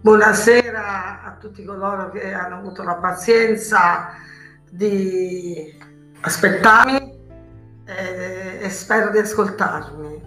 Buonasera a tutti coloro che hanno avuto la pazienza di aspettarmi e, e spero di ascoltarmi.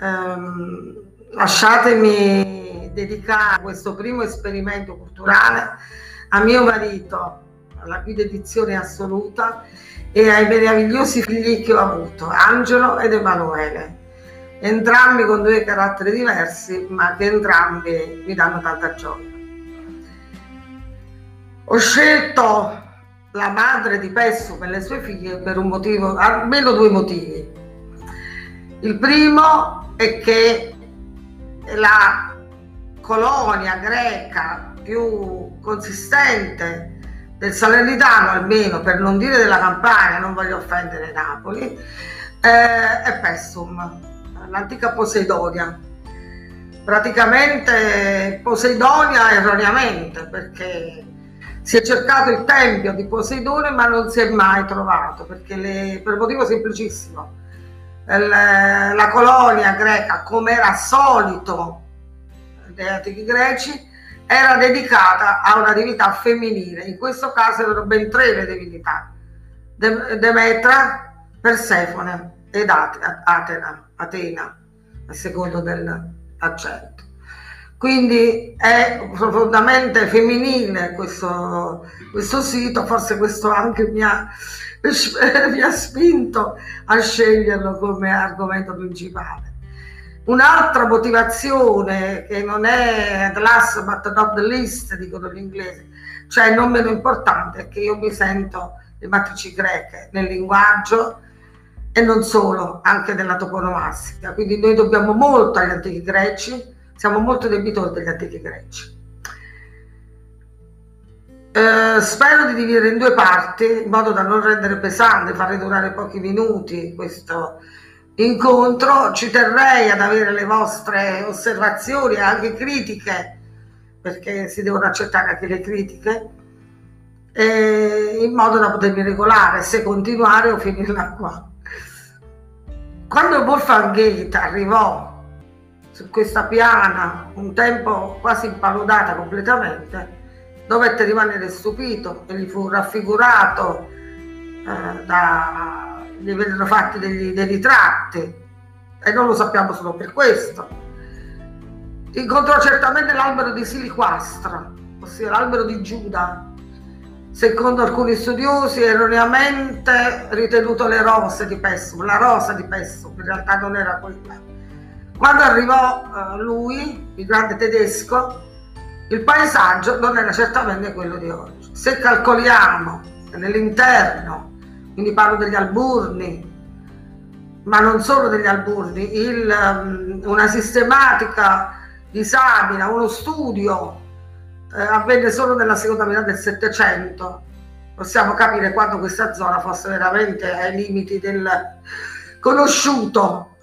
Um, lasciatemi dedicare questo primo esperimento culturale a mio marito, alla cui dedizione assoluta, e ai meravigliosi figli che ho avuto, Angelo ed Emanuele entrambi con due caratteri diversi, ma che entrambi mi danno tanta gioia. Ho scelto la madre di Pessu e le sue figlie per un motivo, almeno due motivi. Il primo è che la colonia greca più consistente del Salernitano, almeno per non dire della Campania, non voglio offendere Napoli, eh, è Pessum l'antica Poseidonia. Praticamente Poseidonia erroneamente perché si è cercato il tempio di Poseidone ma non si è mai trovato perché le, per un motivo semplicissimo. La, la colonia greca, come era solito degli antichi greci, era dedicata a una divinità femminile. In questo caso erano ben tre le divinità: Demetra, Persefone ed Atena. Atena, a secondo dell'accento. Quindi è profondamente femminile questo, questo sito, forse questo anche mi ha, mi ha spinto a sceglierlo come argomento principale. Un'altra motivazione che non è the last but not the least, dicono gli inglesi, cioè non meno importante, è che io mi sento le matrici greche nel linguaggio, e non solo, anche della toponomastica. Quindi noi dobbiamo molto agli antichi greci, siamo molto debitori degli antichi greci. Eh, spero di dividere in due parti in modo da non rendere pesante, fare durare pochi minuti questo incontro. Ci terrei ad avere le vostre osservazioni e anche critiche, perché si devono accettare anche le critiche, eh, in modo da potermi regolare se continuare o finirla qua. Quando Wolfgang arrivò su questa piana, un tempo quasi impaludata completamente, dovette rimanere stupito e gli fu raffigurato eh, da, gli vennero fatti degli, dei ritratti e non lo sappiamo solo per questo. Incontrò certamente l'albero di Siliquastra, ossia l'albero di Giuda, secondo alcuni studiosi erroneamente ritenuto le rose di Pessum, la rosa di Pessum, in realtà non era quella. Quando arrivò uh, lui, il grande tedesco, il paesaggio non era certamente quello di oggi. Se calcoliamo nell'interno, quindi parlo degli alburni, ma non solo degli alburni, il, um, una sistematica disamina, uno studio eh, avvenne solo nella seconda metà del Settecento. Possiamo capire quando questa zona fosse veramente ai limiti del conosciuto.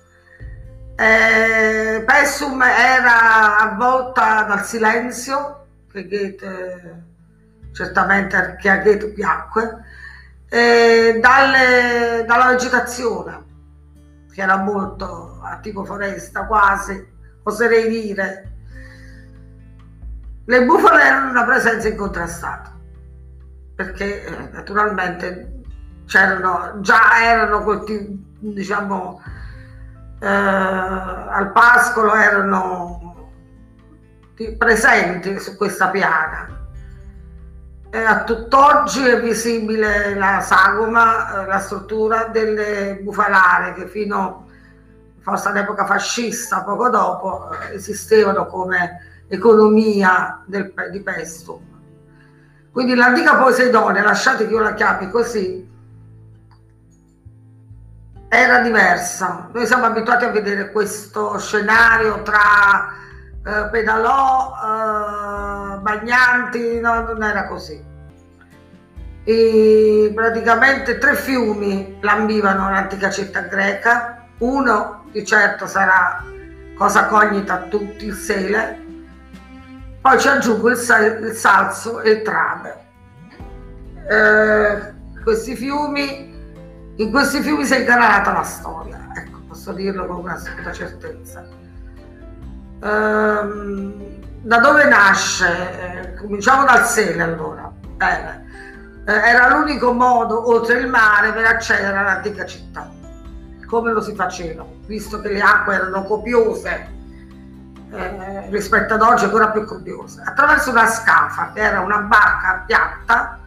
Eh, Pessum era avvolta dal silenzio, che Goethe, certamente che a Goethe piacque, e dalle, dalla vegetazione, che era molto a tipo foresta quasi, oserei dire, le bufale erano una presenza incontrastata, perché eh, naturalmente c'erano, già erano colti, diciamo, eh, al pascolo erano presenti su questa piana. E a tutt'oggi è visibile la sagoma, eh, la struttura delle bufalare che fino forse all'epoca fascista, poco dopo, eh, esistevano come economia del, di Pestum. Quindi l'antica Poseidonia, lasciate che io la chiami così, era diversa. Noi siamo abituati a vedere questo scenario tra eh, Pedalò, eh, Bagnanti, no, non era così. E praticamente tre fiumi lambivano l'antica città greca, uno di certo sarà cosa cognita a tutti, il Sele, poi ci aggiungo il, sal- il salso e il trame. Eh, questi fiumi, in questi fiumi si è incanalata la storia, ecco, posso dirlo con una assoluta certezza. Um, da dove nasce? Eh, cominciamo dal Sele allora. Bene. Eh, era l'unico modo oltre il mare per accedere all'antica città. Come lo si faceva? Visto che le acque erano copiose eh, rispetto ad oggi ancora più copiose, attraverso una scafa che era una barca piatta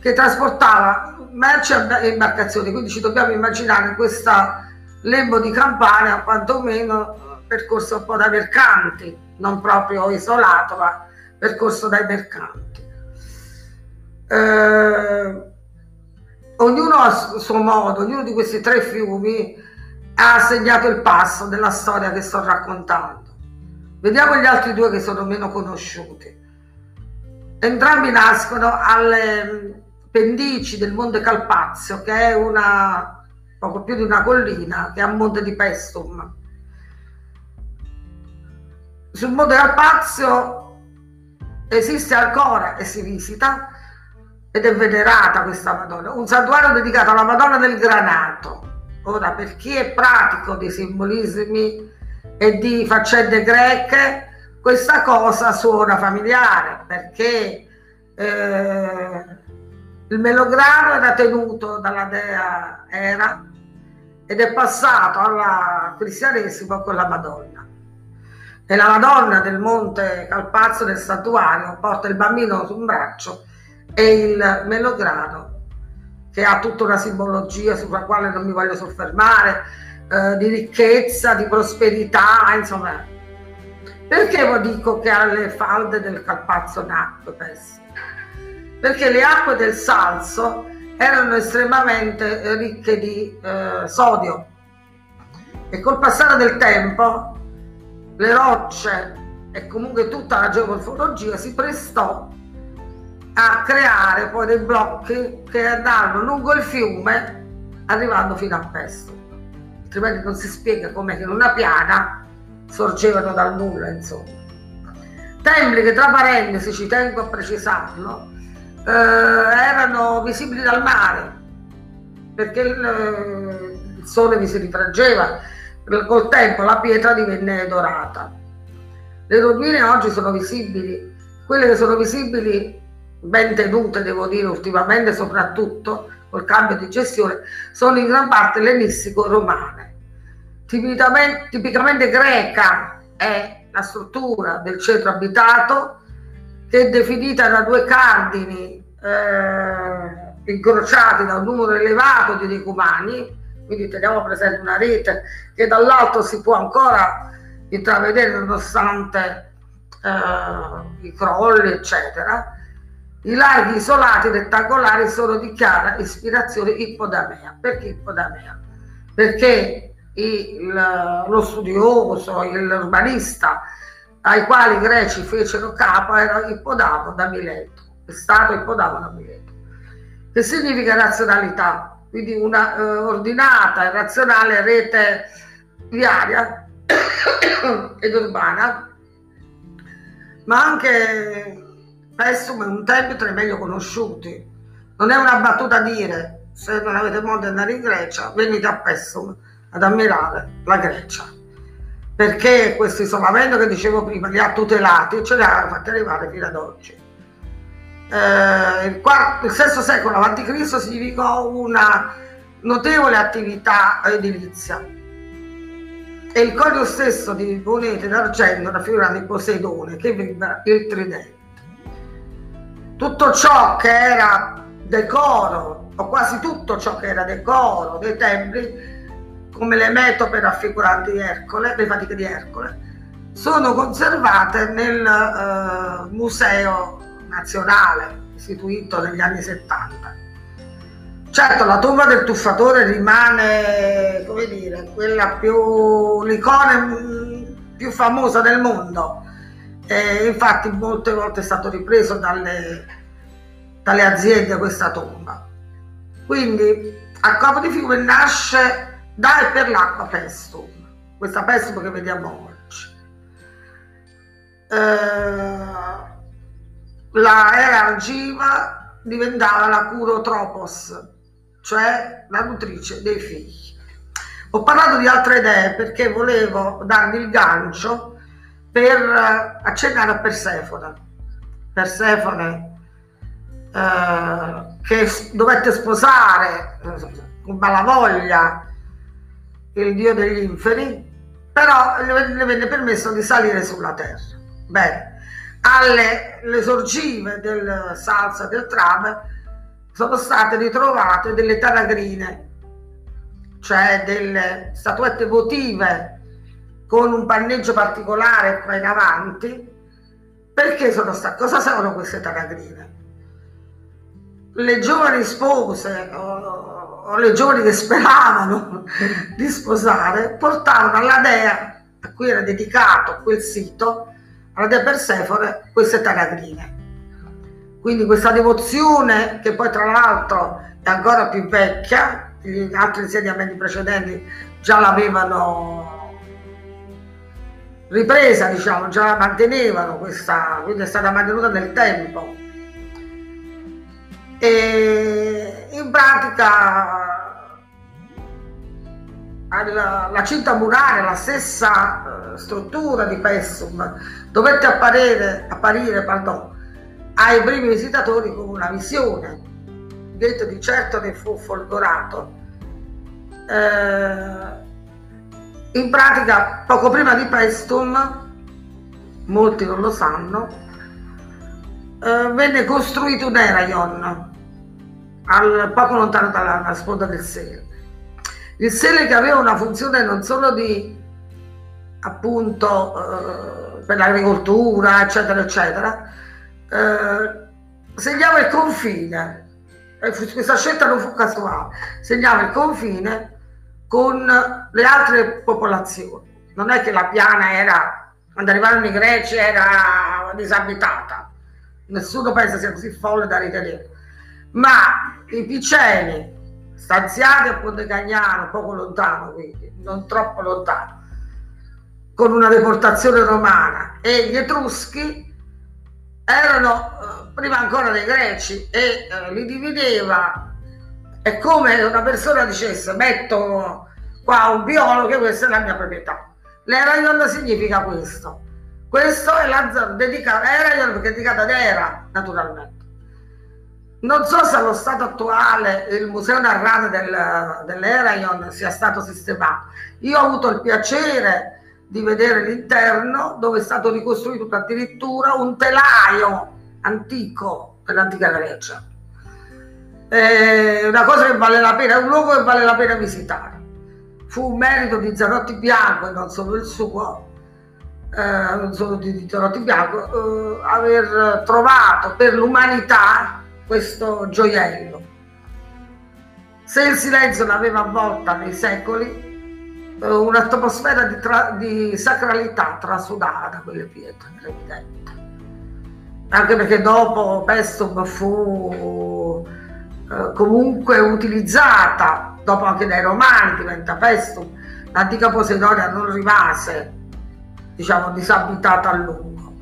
che trasportava merci e imbarcazioni, quindi ci dobbiamo immaginare questa lembo di Campania quantomeno percorso un po' dai mercanti, non proprio isolato, ma percorso dai mercanti. Eh, ognuno a suo modo, ognuno di questi tre fiumi ha segnato il passo della storia che sto raccontando. Vediamo gli altri due che sono meno conosciuti. Entrambi nascono alle pendici del Monte Calpazio, che è una, poco più di una collina, che è a Monte di Pestum. Sul Monte Calpazio esiste ancora e si visita ed è venerata questa Madonna, un santuario dedicato alla Madonna del Granato. Ora, per chi è pratico dei simbolismi e di faccende greche, questa cosa suona familiare perché eh, il melograno era tenuto dalla dea Era ed è passato al cristianesimo con la Madonna. E la Madonna del monte Calpazzo del santuario porta il bambino su un braccio e il melograno, che ha tutta una simbologia sulla quale non mi voglio soffermare, eh, di ricchezza, di prosperità, insomma. Perché dico che alle falde del Calpazzo nacque questo? perché le acque del Salso erano estremamente ricche di eh, sodio e col passare del tempo le rocce e comunque tutta la geomorfologia si prestò a creare poi dei blocchi che andavano lungo il fiume arrivando fino a Pesto altrimenti non si spiega come che una piana sorgevano dal nulla insomma. Templi che tra parentesi ci tengo a precisarlo eh, erano visibili dal mare perché il, il sole vi si rifraggeva col tempo la pietra divenne dorata. Le rovine oggi sono visibili quelle che sono visibili ben tenute devo dire ultimamente soprattutto col cambio di gestione sono in gran parte ellenistico-romane tipicamente, tipicamente greca è la struttura del centro abitato che è definita da due cardini eh, incrociati da un numero elevato di decumani, quindi teniamo presente una rete che dall'alto si può ancora intravedere nonostante eh, i crolli, eccetera. I larghi isolati rettangolari sono di chiara ispirazione ippodamea. Perché ippodamea? Perché il, lo studioso, l'urbanista, ai quali i greci fecero capo era Ippodamo da Mileto, è stato Ippodamo da Mileto, che significa razionalità, quindi una eh, ordinata e razionale rete viaria ed urbana, ma anche Pessum è un tempio tra i meglio conosciuti. Non è una battuta a dire, se non avete modo di andare in Grecia, venite a Pessum ad ammirare la Grecia perché questo isolamento che dicevo prima li ha tutelati e ce li ha fatti arrivare fino ad oggi. Eh, il, quarto, il VI secolo a.C. significò una notevole attività edilizia e il conio stesso di monete d'argento raffigurava il Poseidone che vibra il tridente. Tutto ciò che era decoro, o quasi tutto ciò che era decoro dei templi, come le metope raffiguranti Ercole, le fatiche di Ercole, sono conservate nel uh, Museo Nazionale istituito negli anni 70. Certo, la tomba del tuffatore rimane, come dire, quella più, l'icona più famosa del mondo. E infatti molte volte è stato ripreso dalle, dalle aziende questa tomba. Quindi a Capo di Fiume nasce da e per l'acqua pestum, questa pestum che vediamo oggi. Eh, la era argiva diventava la curotropos, cioè la nutrice dei figli. Ho parlato di altre idee perché volevo darvi il gancio per accennare a Persefone. Persefone eh, che dovette sposare con malavoglia il dio degli inferi, però le venne permesso di salire sulla terra. Bene, alle le sorgive del salsa del trame sono state ritrovate delle taragrine, cioè delle statuette votive con un panneggio particolare qua in avanti. Perché sono state? Cosa sono queste taragrine? Le giovani spose o, o le giovani che speravano di sposare portavano alla dea a cui era dedicato quel sito, alla dea Persefone, queste taragrine. Quindi questa devozione, che poi tra l'altro è ancora più vecchia, gli altri insediamenti precedenti già l'avevano ripresa, diciamo, già mantenevano questa, quindi è stata mantenuta nel tempo. E in pratica la, la cinta muraria, la stessa uh, struttura di Pessum, dovette apparire, apparire pardon, ai primi visitatori come una visione. Detto di certo ne fu folgorato. Eh, in pratica, poco prima di Preston, molti non lo sanno, eh, venne costruito un Erayon al, poco lontano dalla sponda del Sele. Il Sele che aveva una funzione non solo di appunto eh, per l'agricoltura, eccetera, eccetera, eh, segnava il confine. questa scelta non fu casuale, segnava il confine con le altre popolazioni. Non è che la piana era, quando arrivarono i greci, era disabitata. Nessuno pensa sia così folle da ritenere. Ma i piceni, stanziati a Ponte Cagnano, poco lontano quindi, non troppo lontano, con una deportazione romana, e gli etruschi erano eh, prima ancora dei greci e eh, li divideva è come una persona dicesse metto qua un biologo e questa è la mia proprietà. L'Erayon significa questo. Questo è la zona dedicata, Erayon perché è dedicata ad Era, naturalmente. Non so se allo stato attuale il museo narrato del, dell'Erayon sia stato sistemato. Io ho avuto il piacere di vedere l'interno dove è stato ricostruito addirittura un telaio antico per l'antica Grecia è una cosa che vale la pena, un luogo che vale la pena visitare. Fu un merito di Zanotti Bianco e non solo il suo, eh, non solo di, Zanotti Bianco, eh, aver trovato per l'umanità questo gioiello. Se il silenzio l'aveva avvolta nei secoli, eh, un'atmosfera di, tra, di, sacralità trasudava da quelle pietre, evidente. Anche perché dopo Pestum fu eh, comunque utilizzata dopo anche dai romani diventa Pestum l'antica Posidonia non rimase diciamo disabitata a lungo.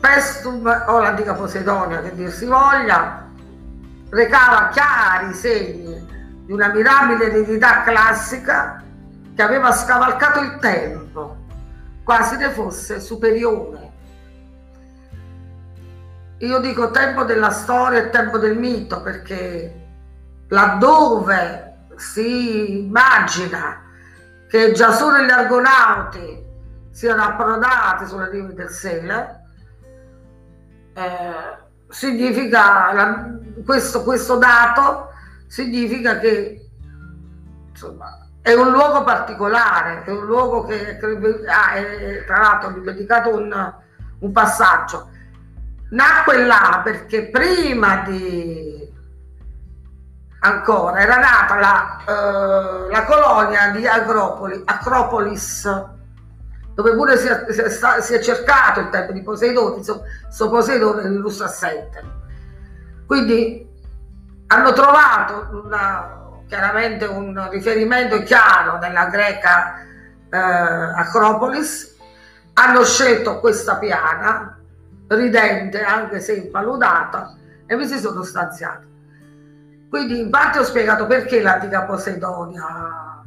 Pestum o l'antica Posidonia che dir si voglia recava chiari segni di una mirabile eredità classica che aveva scavalcato il tempo quasi ne fosse superiore io dico tempo della storia e tempo del mito perché laddove si immagina che già solo gli argonauti siano approdati sulle rive del Sele, eh, significa la, questo, questo dato significa che insomma, è un luogo particolare, è un luogo che ah, è, tra l'altro ho dedicato un, un passaggio nacque là perché prima di ancora era nata la, uh, la colonia di Agropoli, Acropolis dove pure si è, si è, cercato il tempo di Poseidone, questo Poseidone illustra assente. Quindi hanno trovato una, chiaramente un riferimento chiaro nella greca eh, Acropolis, hanno scelto questa piana ridente anche se impaludata e mi si sono stanziati. Quindi in parte ho spiegato perché l'antica Poseidonia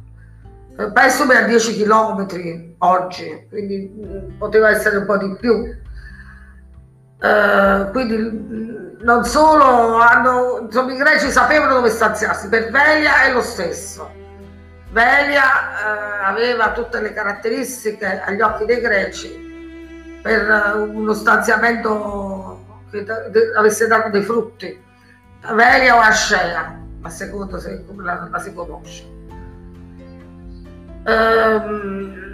penso a 10 km oggi, quindi mm, poteva essere un po' di più. Uh, quindi mm, non solo hanno, insomma, i greci sapevano dove stanziarsi, per Velia è lo stesso. Velia uh, aveva tutte le caratteristiche agli occhi dei greci per uno stanziamento che avesse dato dei frutti. Velia o Ascea, a seconda se la, la si conosce. Um,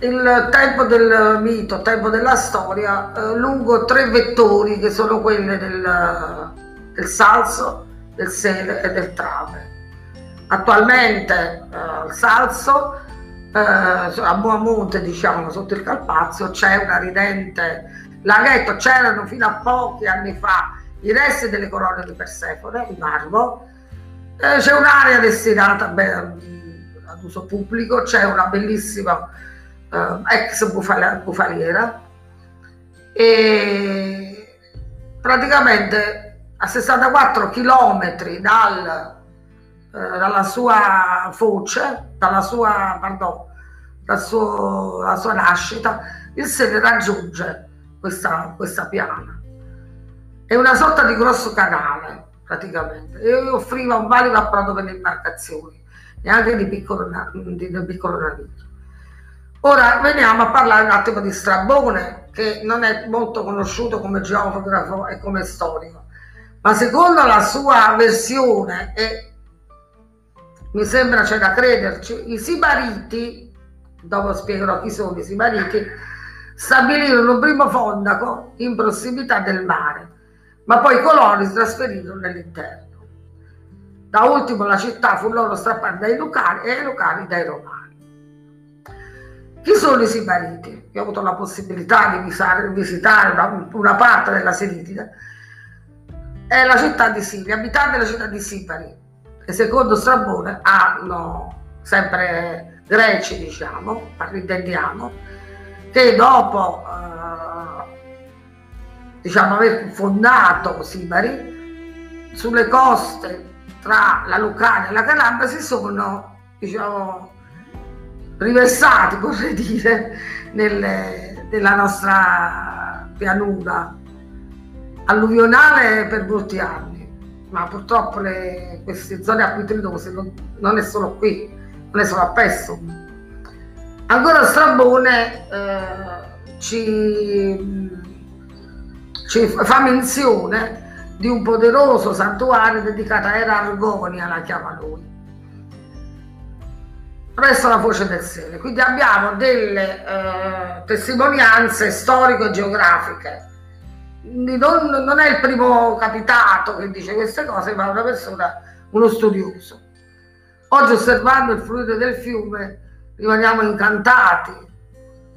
il tempo del mito, il tempo della storia, eh, lungo tre vettori che sono quelli del, del salso, del sele e del trave. Attualmente eh, il salso, eh, a Buomonte, diciamo, sotto il Calpazio, c'è una ridente laghetto, c'erano fino a pochi anni fa i resti delle colonne di Persefone in marmo, eh, c'è un'area destinata beh, ad uso pubblico, c'è una bellissima uh, ex bufaliera. E praticamente a 64 km dal, uh, dalla sua foce, dalla sua, pardon, dal suo, dalla sua nascita, il sede raggiunge questa, questa piana. È una sorta di grosso canale praticamente e offriva un valido approdo per le imbarcazioni e anche di piccolo, di, di piccolo naviglio. Ora veniamo a parlare un attimo di Strabone, che non è molto conosciuto come geografo e come storico, ma secondo la sua versione, e mi sembra c'è da crederci, i Sibariti, dopo spiegherò chi sono i Sibariti, stabilirono un primo fondaco in prossimità del mare, ma poi i coloni si trasferirono nell'interno. Da ultimo la città fu loro strappata dai Lucani e i Lucani dai Romani. Chi sono i Sibariti? Io ho avuto la possibilità di visitare, una, parte della Siritide. È la città di Sibari, abitanti della città di Sibari, secondo Strabone hanno sempre greci, diciamo, intendiamo, che dopo eh, diciamo, aver fondato Sibari, sulle coste tra la Lucania e la Calabria si sono diciamo, riversati, vorrei dire, nelle, nella nostra pianura alluvionale per molti anni, ma purtroppo le, queste zone acquitrinose non, non è solo qui, non è solo a Pessum. Ancora Strabone eh, ci, ci fa menzione di un poderoso santuario dedicato a Era Argonia, la chiama lui presso la Foce del Sele. Quindi abbiamo delle eh, testimonianze storico-geografiche. Non, non, è il primo capitato che dice queste cose, ma una persona, uno studioso. Oggi osservando il fluido del fiume rimaniamo incantati.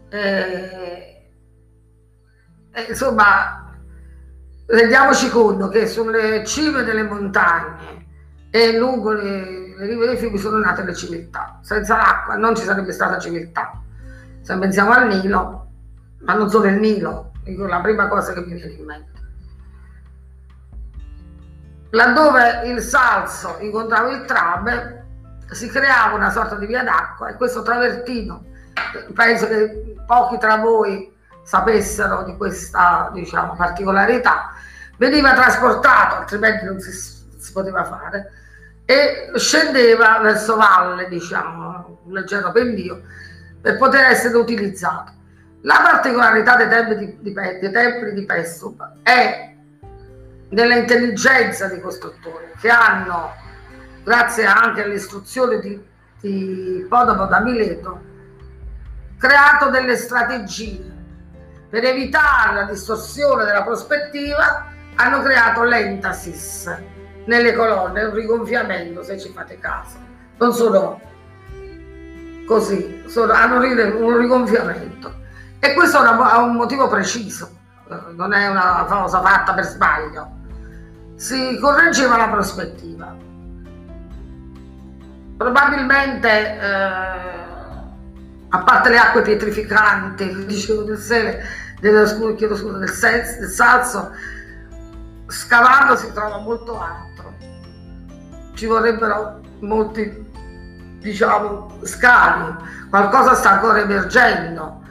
Eh, eh, insomma, rendiamoci conto che sulle cime delle montagne e lungo le le rive dei fiumi sono nate le civiltà. Senza l'acqua non ci sarebbe stata civiltà. Se pensiamo al Nilo, ma non solo il Nilo, dico la prima cosa che mi viene in mente. Laddove il Salso incontrava il Trabe, si creava una sorta di via d'acqua e questo travertino, penso che pochi tra voi sapessero di questa diciamo, particolarità, veniva trasportato, altrimenti non si, si poteva fare, e scendeva verso valle, diciamo, un leggero pendio, per poter essere utilizzato. La particolarità dei templi di, di, dei templi di Pestum è nell'intelligenza dei costruttori che hanno, grazie anche all'istruzione di, di Podopo da Mileto, creato delle strategie per evitare la distorsione della prospettiva, hanno creato l'entasis, nelle colonne, un rigonfiamento se ci fate caso, non sono così, sono, hanno un rigonfiamento e questo ha un motivo preciso, non è una cosa fatta per sbaglio, si correggeva la prospettiva. Probabilmente, eh, a parte le acque pietrificanti, dicevo del sele, del, chiedo scusa, del, del salso, scavando si trova molto altro. Ci vorrebbero molti diciamo, scali, qualcosa sta ancora emergendo,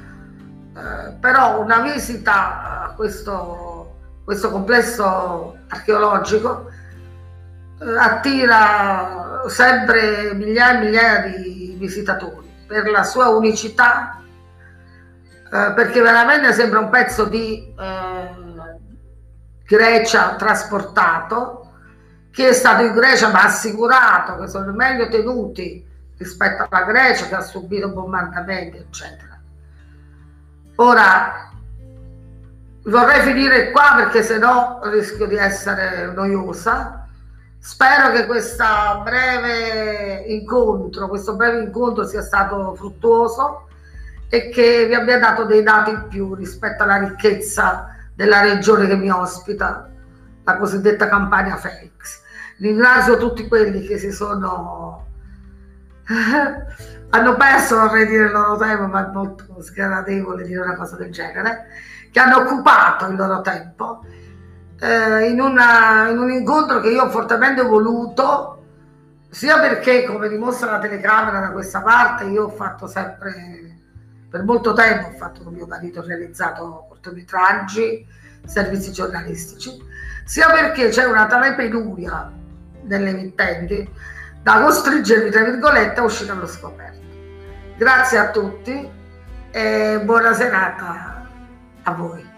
eh, però una visita a questo, questo complesso archeologico eh, attira sempre migliaia e migliaia di visitatori per la sua unicità, eh, perché veramente sembra un pezzo di eh, Grecia trasportato, che è stato in Grecia ma assicurato che sono meglio tenuti rispetto alla Grecia che ha subito bombardamenti, eccetera. Ora vorrei finire qua perché se no rischio di essere noiosa. Spero che questo breve incontro, questo breve incontro sia stato fruttuoso e che vi abbia dato dei dati in più rispetto alla ricchezza della regione che mi ospita, la cosiddetta Campania Felix. Ringrazio tutti quelli che si sono hanno perso, vorrei dire il loro tempo, ma è molto sgradevole dire una cosa del genere, che hanno occupato il loro tempo eh, in, una, in un incontro che io ho fortemente voluto, sia perché, come dimostra la telecamera da questa parte, io ho fatto sempre per molto tempo ho fatto con mio marito, ho realizzato cortometraggi, servizi giornalistici, sia perché c'è una tale penuria delle emittenti da costringermi, tra virgolette, a uscire allo scoperto. Grazie a tutti e buona serata a voi.